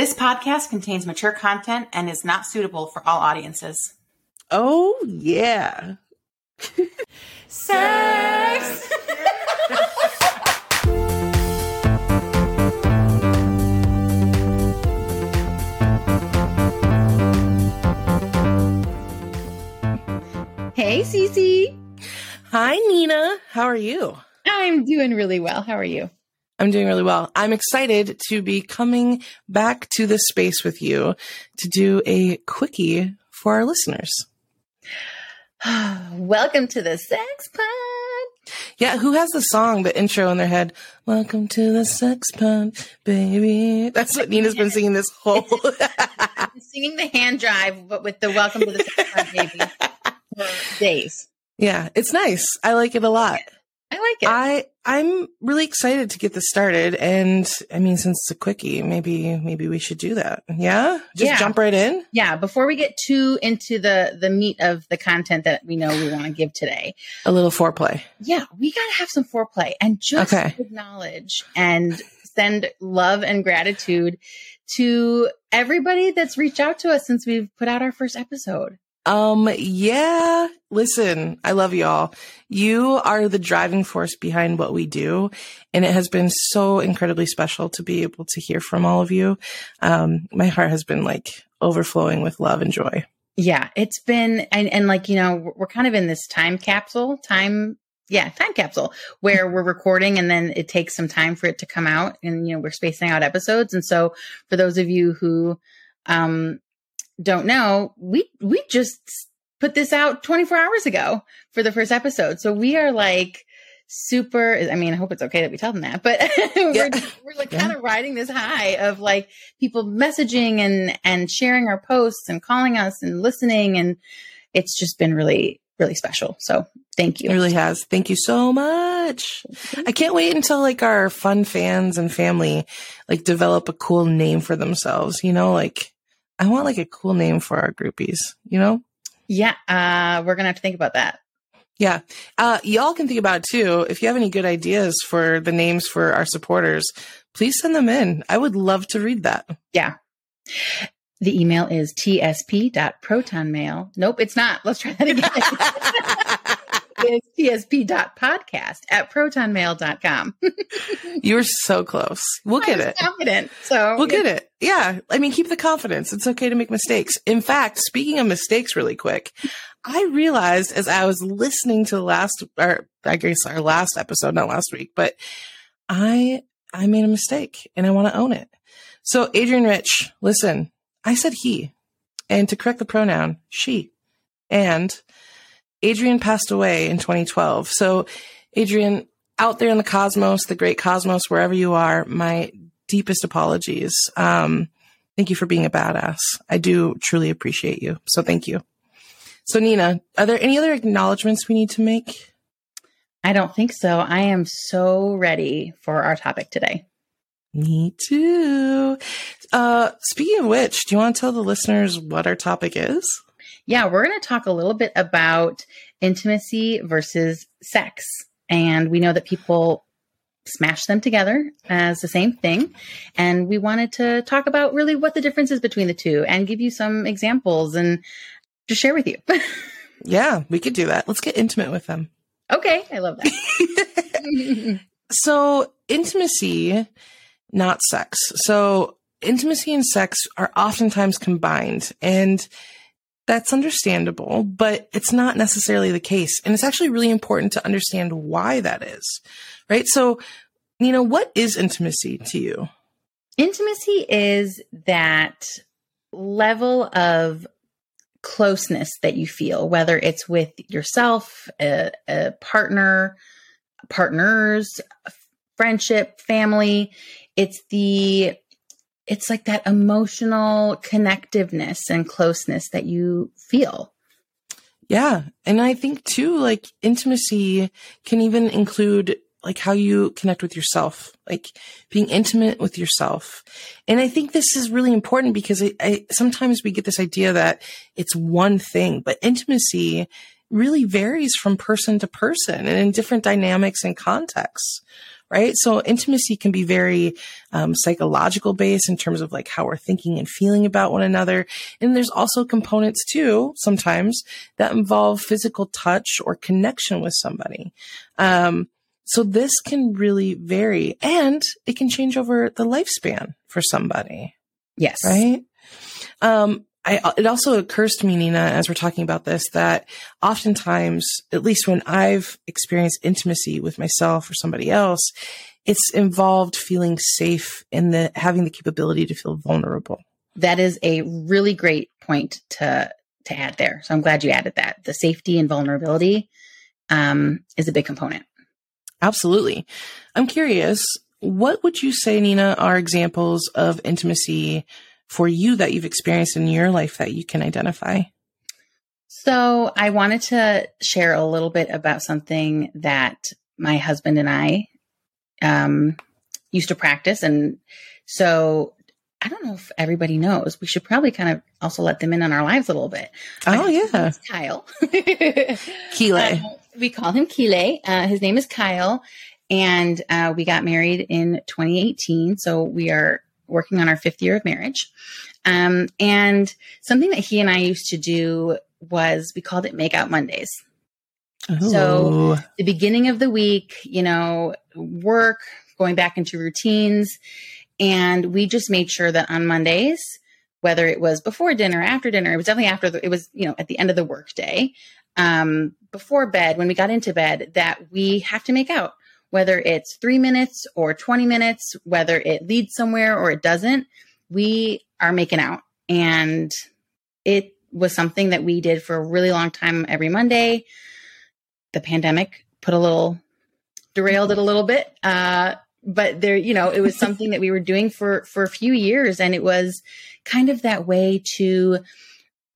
This podcast contains mature content and is not suitable for all audiences. Oh, yeah. Sex! Hey, Cece. Hi, Nina. How are you? I'm doing really well. How are you? I'm doing really well. I'm excited to be coming back to this space with you to do a quickie for our listeners. Welcome to the Sex Pod. Yeah, who has the song, the intro in their head? Welcome to the Sex Pod, baby. That's what Nina's been singing this whole. singing the hand drive, but with the Welcome to the Sex Pod, baby, for days. Yeah, it's nice. I like it a lot. I like it. I I'm really excited to get this started, and I mean, since it's a quickie, maybe maybe we should do that. Yeah, just Yeah. jump right in. yeah. Before we get too into the the meat of the content that we know we want to give today, A little foreplay. yeah, we gotta have some foreplay and just Okay. acknowledge and send love and gratitude to everybody that's reached out to us since we've put out our first episode. Um, yeah. Listen, I love y'all. You are the driving force behind what we do. And it has been so incredibly special to be able to hear from all of you. Um, my heart has been like overflowing with love and joy. Yeah, it's been and, and like you know we're- kind of in this time capsule, time yeah, time capsule where we're recording and then it takes some time for it to come out and you know we're spacing out episodes and so for those of you who um don't know, we we just put this out 24 hours ago for the first episode. So we are like super I mean, I hope it's okay that we tell them that, but we're Yeah. we're like Yeah. kind of riding this high of like people messaging and and sharing our posts and calling us and listening and it's just been really really special so thank you It really has. Thank you so much. I can't wait until like our fun fans and family like develop a cool name for themselves. You know, like I want like a cool name for our groupies, you know? yeah uh we're gonna have to think about that Yeah. Uh, y'all can think about it too. If you have any good ideas for the names for our supporters, please send them in. I would love to read that. yeah the email is tsp.protonmail nope it's not let's try that again it's tsp.podcast at protonmail.com You're so close. We'll get it. confident so We'll get it. Yeah. I mean, keep the confidence. It's okay to make mistakes. In fact, speaking of mistakes really quick, I realized as I was listening to the last, or I guess our last episode, not last week, but I, I made a mistake and I want to own it. So Adrienne Rich, listen, I said he and to correct the pronoun, she and Adrienne passed away in 2012. So Adrienne, out there in the cosmos, the great cosmos, wherever you are, my deepest apologies. Um, thank you for being a badass. I do truly appreciate you. So thank you. So Nina, are there any other acknowledgments we need to make? i don't think so i am so ready for our topic today Me too. Uh, speaking of which, do you want to tell the listeners what our topic is? Yeah, we're going to talk a little bit about intimacy versus sex. And we know that people smash them together as the same thing. And we wanted to talk about really what the difference is between the two and give you some examples and just share with you. Yeah, we could do that. Let's get intimate with them. okay, I love that. So, intimacy, not sex. So, intimacy and sex are oftentimes combined, and that's understandable, but it's not necessarily the case. And it's actually really important to understand why that is, right? So, you know, what is intimacy to you? Intimacy is that level of closeness that you feel, whether it's with yourself, a, a partner, partners, friendship, family. It's the, it's like that emotional connectiveness and closeness that you feel. Yeah. And I think too, like intimacy can even include like how you connect with yourself, like being intimate with yourself. And I think this is really important because I, I sometimes we get this idea that it's one thing, but intimacy really varies from person to person and in different dynamics and contexts. Right? So intimacy can be very um, psychological based in terms of like how we're thinking and feeling about one another. And there's also components too, sometimes that involve physical touch or connection with somebody. Um, so this can really vary and it can change over the lifespan for somebody. Yes. Right. Um, I, it also occurs to me, Nina, as we're talking about this, that oftentimes, at least when I've experienced intimacy with myself or somebody else, it's involved feeling safe and the having the capability to feel vulnerable. That is a really great point to to add there. So I'm glad you added that. The safety and vulnerability um, is a big component. Absolutely. I'm curious, what would you say, Nina, are examples of intimacy for you that you've experienced in your life that you can identify? So I wanted to share a little bit about something that my husband and I um, used to practice. And so I don't know if everybody knows. We should probably kind of also let them in on our lives a little bit. Oh, yeah. Kyle. Kile. Uh, we call him Kile. Uh, his name is Kyle. And uh, we got married in 2018. So we are working on our fifth year of marriage. Um, and something that he and I used to do was we called it Make Out Mondays. So the beginning of the week, you know, work, going back into routines. And we just made sure that on Mondays, whether it was before dinner, after dinner, it was definitely after the, it was, you know, at the end of the workday, um, before bed, when we got into bed, that we have to make out, whether it's three minutes or 20 minutes, whether it leads somewhere or it doesn't, we are making out. And it was something that we did for a really long time every Monday the pandemic put a little derailed it a little bit. Uh, but there, you know, it was something that we were doing for for a few years, and it was kind of that way to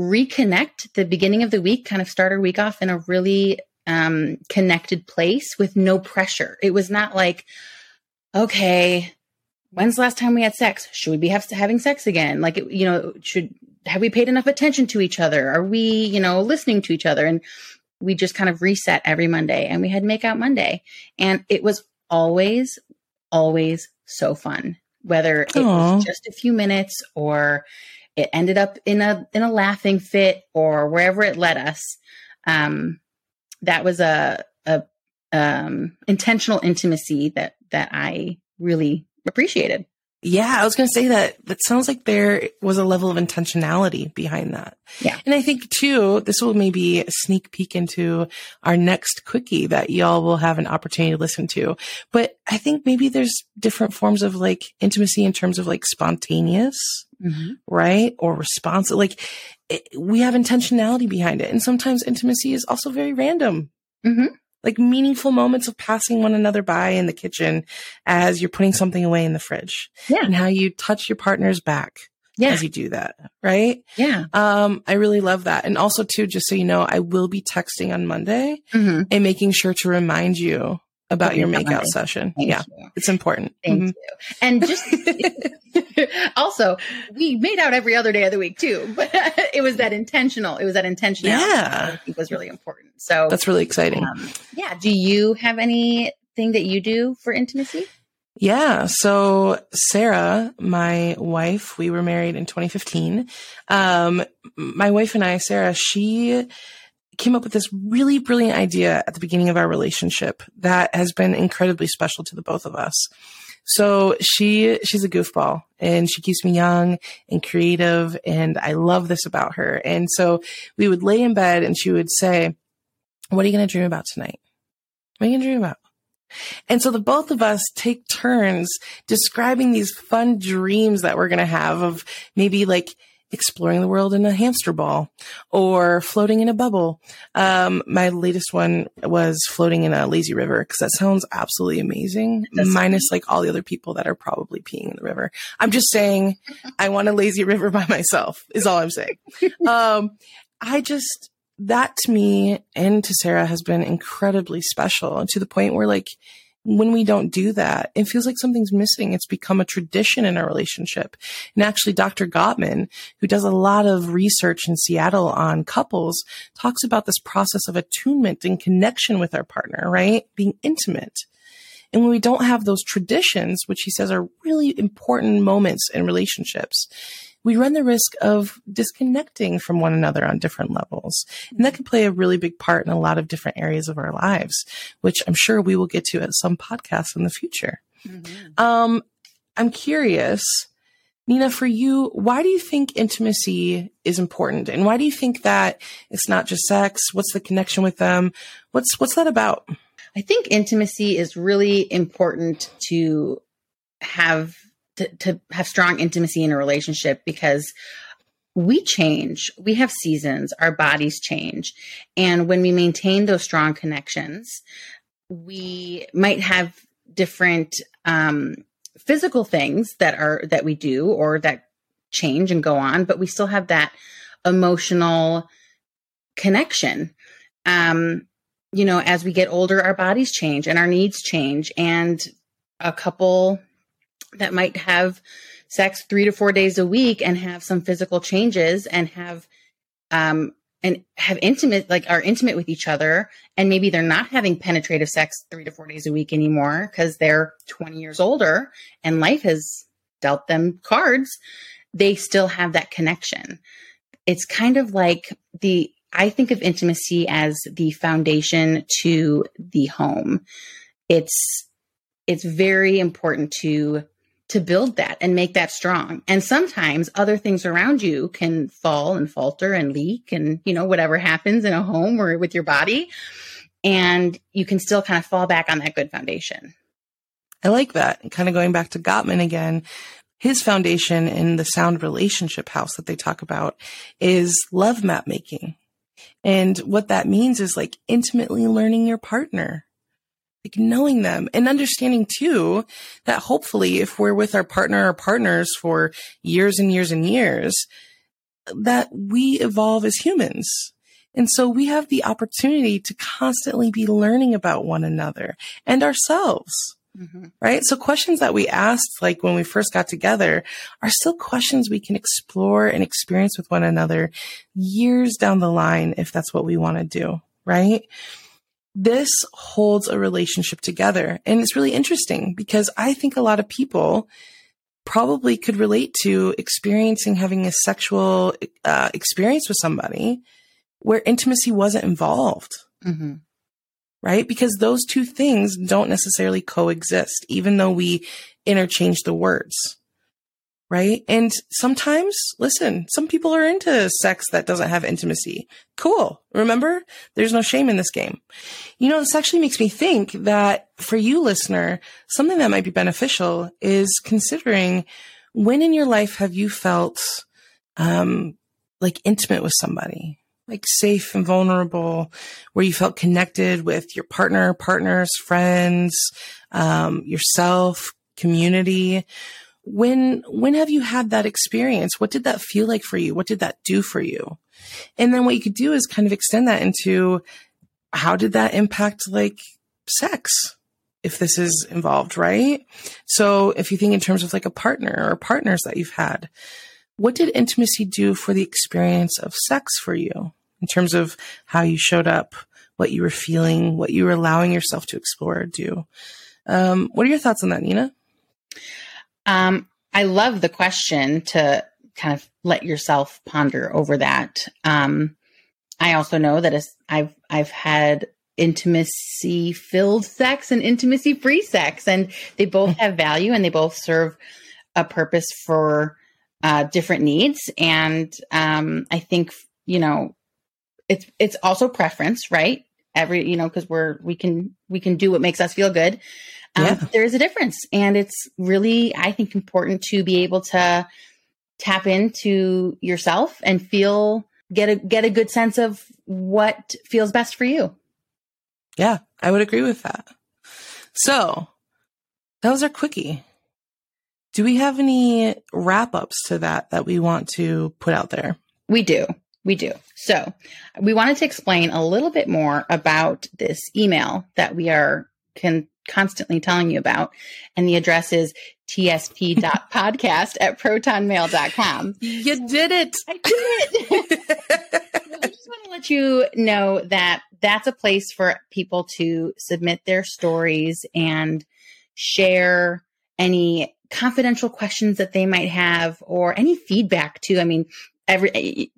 reconnect the beginning of the week, kind of start our week off in a really um, connected place with no pressure. It was not like, okay, when's the last time we had sex? Should we be have, having sex again? Like, it, you know, should have we paid enough attention to each other? Are we, you know, listening to each other? And we just kind of reset every Monday and we had Make Out Monday. And it was always, always so fun, whether it Aww. was just a few minutes or it ended up in a in a laughing fit or wherever it led us. Um, that was a a um, intentional intimacy that that I really appreciated. Yeah, I was going to say that that sounds like there was a level of intentionality behind that. Yeah. And I think too, this will maybe a sneak peek into our next quickie that y'all will have an opportunity to listen to. But I think maybe there's different forms of like intimacy in terms of like spontaneous, Mm-hmm. right? Or responsive. Like it, we have intentionality behind it. And sometimes intimacy is also very random. Mm-hmm. Like meaningful moments of passing one another by in the kitchen as you're putting something away in the fridge Yeah. and how you touch your partner's back Yeah. as you do that. Right. Yeah. Um, I really love that. And also too, just so you know, I will be texting on Monday Mm-hmm. and making sure to remind you about your makeout session. Thank yeah. you. It's important. Thank Mhm. you. And just also, we made out every other day of the week too, but it was that intentional. It was that intentionality Yeah. that I think was really important. So, That's really exciting. um, yeah. Do you have anything that you do for intimacy? Yeah. So Sarah, my wife, we were married in 2015. Um, my wife and I, Sarah, she came up with this really brilliant idea at the beginning of our relationship that has been incredibly special to the both of us. So she, she's a goofball and she keeps me young and creative. And I love this about her. And so we would lay in bed and she would say, what are you going to dream about tonight? What are you going to dream about? And so the both of us take turns describing these fun dreams that we're going to have of maybe like exploring the world in a hamster ball or floating in a bubble. Um, my latest one was floating in a lazy river because that sounds absolutely amazing. Minus like all the other people that are probably peeing in the river. I'm just saying I want a lazy river by myself is all I'm saying. um, I just, that to me and to Sarah has been incredibly special to the point where like when we don't do that, it feels like something's missing. It's become a tradition in our relationship. And actually, Dr. Gottman, who does a lot of research in Seattle on couples, talks about this process of attunement and connection with our partner, right? Being intimate. And when we don't have those traditions, which he says are really important moments in relationships, we run the risk of disconnecting from one another on different levels. And that can play a really big part in a lot of different areas of our lives, which I'm sure we will get to at some podcast in the future. Mm-hmm. Um, I'm curious, Nina, for you, why do you think intimacy is important? And why do you think that it's not just sex? What's the connection with them? What's, what's that about? I think intimacy is really important to have to, to have strong intimacy in a relationship because we change. We have seasons. Our bodies change. And when we maintain those strong connections, we might have different um, physical things that are that we do or that change and go on, but we still have that emotional connection. Um, you know, as we get older, our bodies change and our needs change. And a couple that might have sex three to four days a week and have some physical changes and have um and have intimate like are intimate with each other and maybe they're not having penetrative sex three to four days a week anymore because they're 20 years older and life has dealt them cards they still have that connection. It's kind of like the i think of intimacy as the foundation to the home. It's it's very important to to build that and make that strong. And sometimes other things around you can fall and falter and leak and, you know, whatever happens in a home or with your body. And you can still kind of fall back on that good foundation. I like that. kind of going back to Gottman again, his foundation in the sound relationship house that they talk about is love map making. And what that means is like intimately learning your partner like knowing them and understanding too that hopefully if we're with our partner or partners for years and years and years, that we evolve as humans. And so we have the opportunity to constantly be learning about one another and ourselves. Mm-hmm. Right. So questions that we asked, like when we first got together are still questions we can explore and experience with one another years down the line if that's what we want to do. Right this holds a relationship together. And it's really interesting because I think a lot of people probably could relate to experiencing having a sexual uh, experience with somebody where intimacy wasn't involved. Mm-hmm. Right? Because those two things don't necessarily coexist, even though we interchange the words right? And sometimes, listen, some people are into sex that doesn't have intimacy. Cool. Remember, there's no shame in this game. You know, this actually makes me think that for you, listener, something that might be beneficial is considering when in your life have you felt, um, like intimate with somebody? Like safe and vulnerable, where you felt connected with your partner, partners, friends, um, yourself, community when when have you had that experience? What did that feel like for you? What did that do for you? And then what you could do is kind of extend that into how did that impact like sex if this is involved right? So if you think in terms of like a partner or partners that you've had what did intimacy do for the experience of sex for you? In terms of how you showed up what you were feeling what you were allowing yourself to explore or do. Um, what are your thoughts on that nina um, I love the question to kind of let yourself ponder over that. Um, I also know that as I've I've had intimacy filled sex and intimacy free sex, and they both mm. have value and they both serve a purpose for uh, different needs. And um, I think you know it's it's also preference, right? Every you know because we're we can we can do what makes us feel good. Um, yeah. There is a difference. And it's really, I think, important to be able to tap into yourself and feel, get a, get a good sense of what feels best for you. Yeah, I would agree with that. So that was our quickie. Do we have any wrap ups to that that we want to put out there? We do. We do. So we wanted to explain a little bit more about this email that we are can constantly telling you about. And the address is tsp.podcast at protonmail.com. You did it. I did it. I just want to let you know that that's a place for people to submit their stories and share any confidential questions that they might have or any feedback too. I mean, every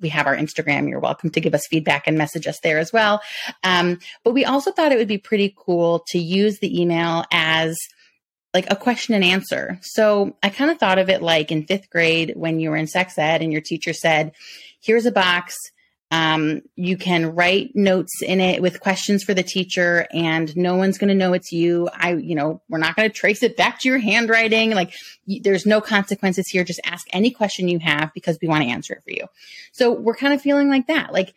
we have our Instagram. You're welcome to give us feedback and message us there as well. Um, but we also thought it would be pretty cool to use the email as like a question and answer. So I kind of thought of it like in fifth grade when you were in sex ed and your teacher said, here's a box. Um, you can write notes in it with questions for the teacher and no one's going to know it's you. I, you know, we're not going to trace it back to your handwriting. Like y- there's no consequences here. Just ask any question you have because we want to answer it for you. So we're kind of feeling like that. Like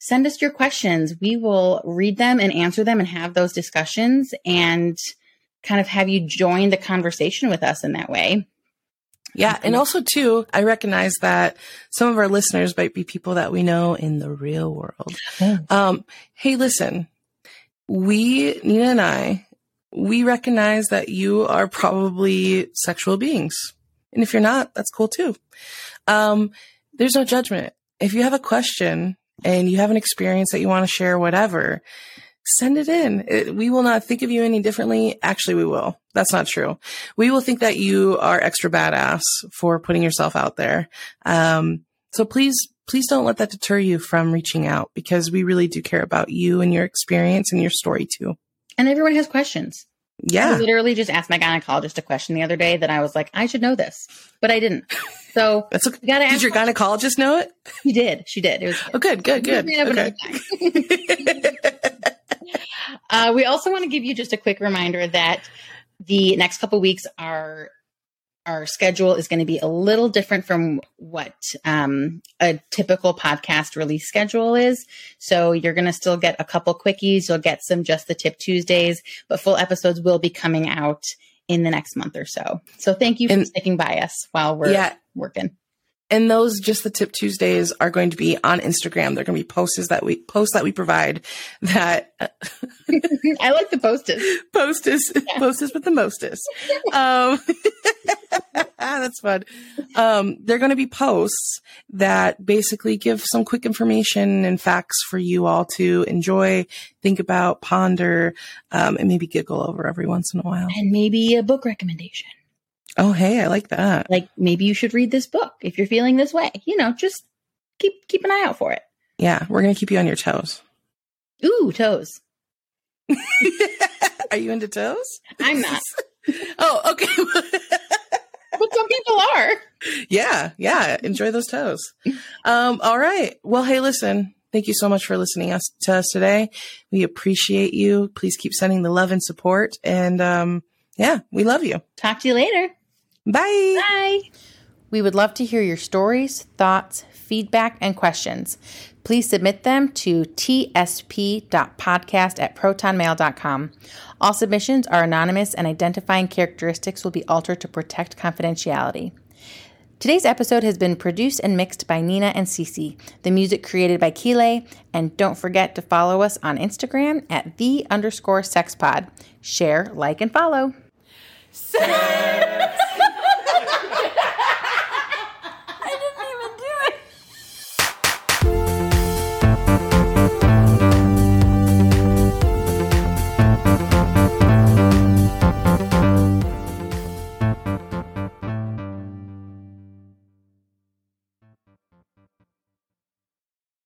send us your questions. We will read them and answer them and have those discussions and kind of have you join the conversation with us in that way. Yeah. And also too, I recognize that some of our listeners might be people that we know in the real world. Um, hey, listen, we, Nina and I, we recognize that you are probably sexual beings. And if you're not, that's cool too. Um, there's no judgment. If you have a question and you have an experience that you want to share, whatever, send it in. It, we will not think of you any differently. Actually, we will. That's not true. We will think that you are extra badass for putting yourself out there. Um, so please, please don't let that deter you from reaching out because we really do care about you and your experience and your story too. And everyone has questions. Yeah. I literally just asked my gynecologist a question the other day that I was like, I should know this, but I didn't. So That's okay. you gotta Did ask your gynecologist know it? She did. She did. It was Oh, good, good, good. Okay. Uh, we also want to give you just a quick reminder that the next couple weeks are our schedule is going to be a little different from what um, a typical podcast release schedule is. So you're going to still get a couple quickies. You'll get some just the tip Tuesdays, but full episodes will be coming out in the next month or so. So thank you for And- sticking by us while we're Yeah. working. And those just the tip Tuesdays are going to be on Instagram. They're going to be posts that we posts that we provide that I like the posters. posters posters with the mostest. Um, that's fun. Um, they're going to be posts that basically give some quick information and facts for you all to enjoy, think about, ponder, um, and maybe giggle over every once in a while. And maybe a book recommendation. Oh, hey, I like that. like maybe you should read this book if you're feeling this way. You know, just keep keep an eye out for it. Yeah, we're going to keep you on your toes. Ooh, toes. Are you into toes? I'm not, Oh, okay. but some people are. yeah, yeah. Enjoy those toes. Um, all right. Well, hey, listen. Thank you so much for listening us to us today. We appreciate you. Please keep sending the love and support. And um, yeah, we love you. Talk to you later. Bye. Bye. We would love to hear your stories, thoughts, feedback, and questions. Please submit them to tsp.podcast at protonmail.com. All submissions are anonymous and identifying characteristics will be altered to protect confidentiality. Today's episode has been produced and mixed by Nina and Cece. The music created by Kile. And don't forget to follow us on Instagram at the underscore sexpod. Share, like, and follow. Say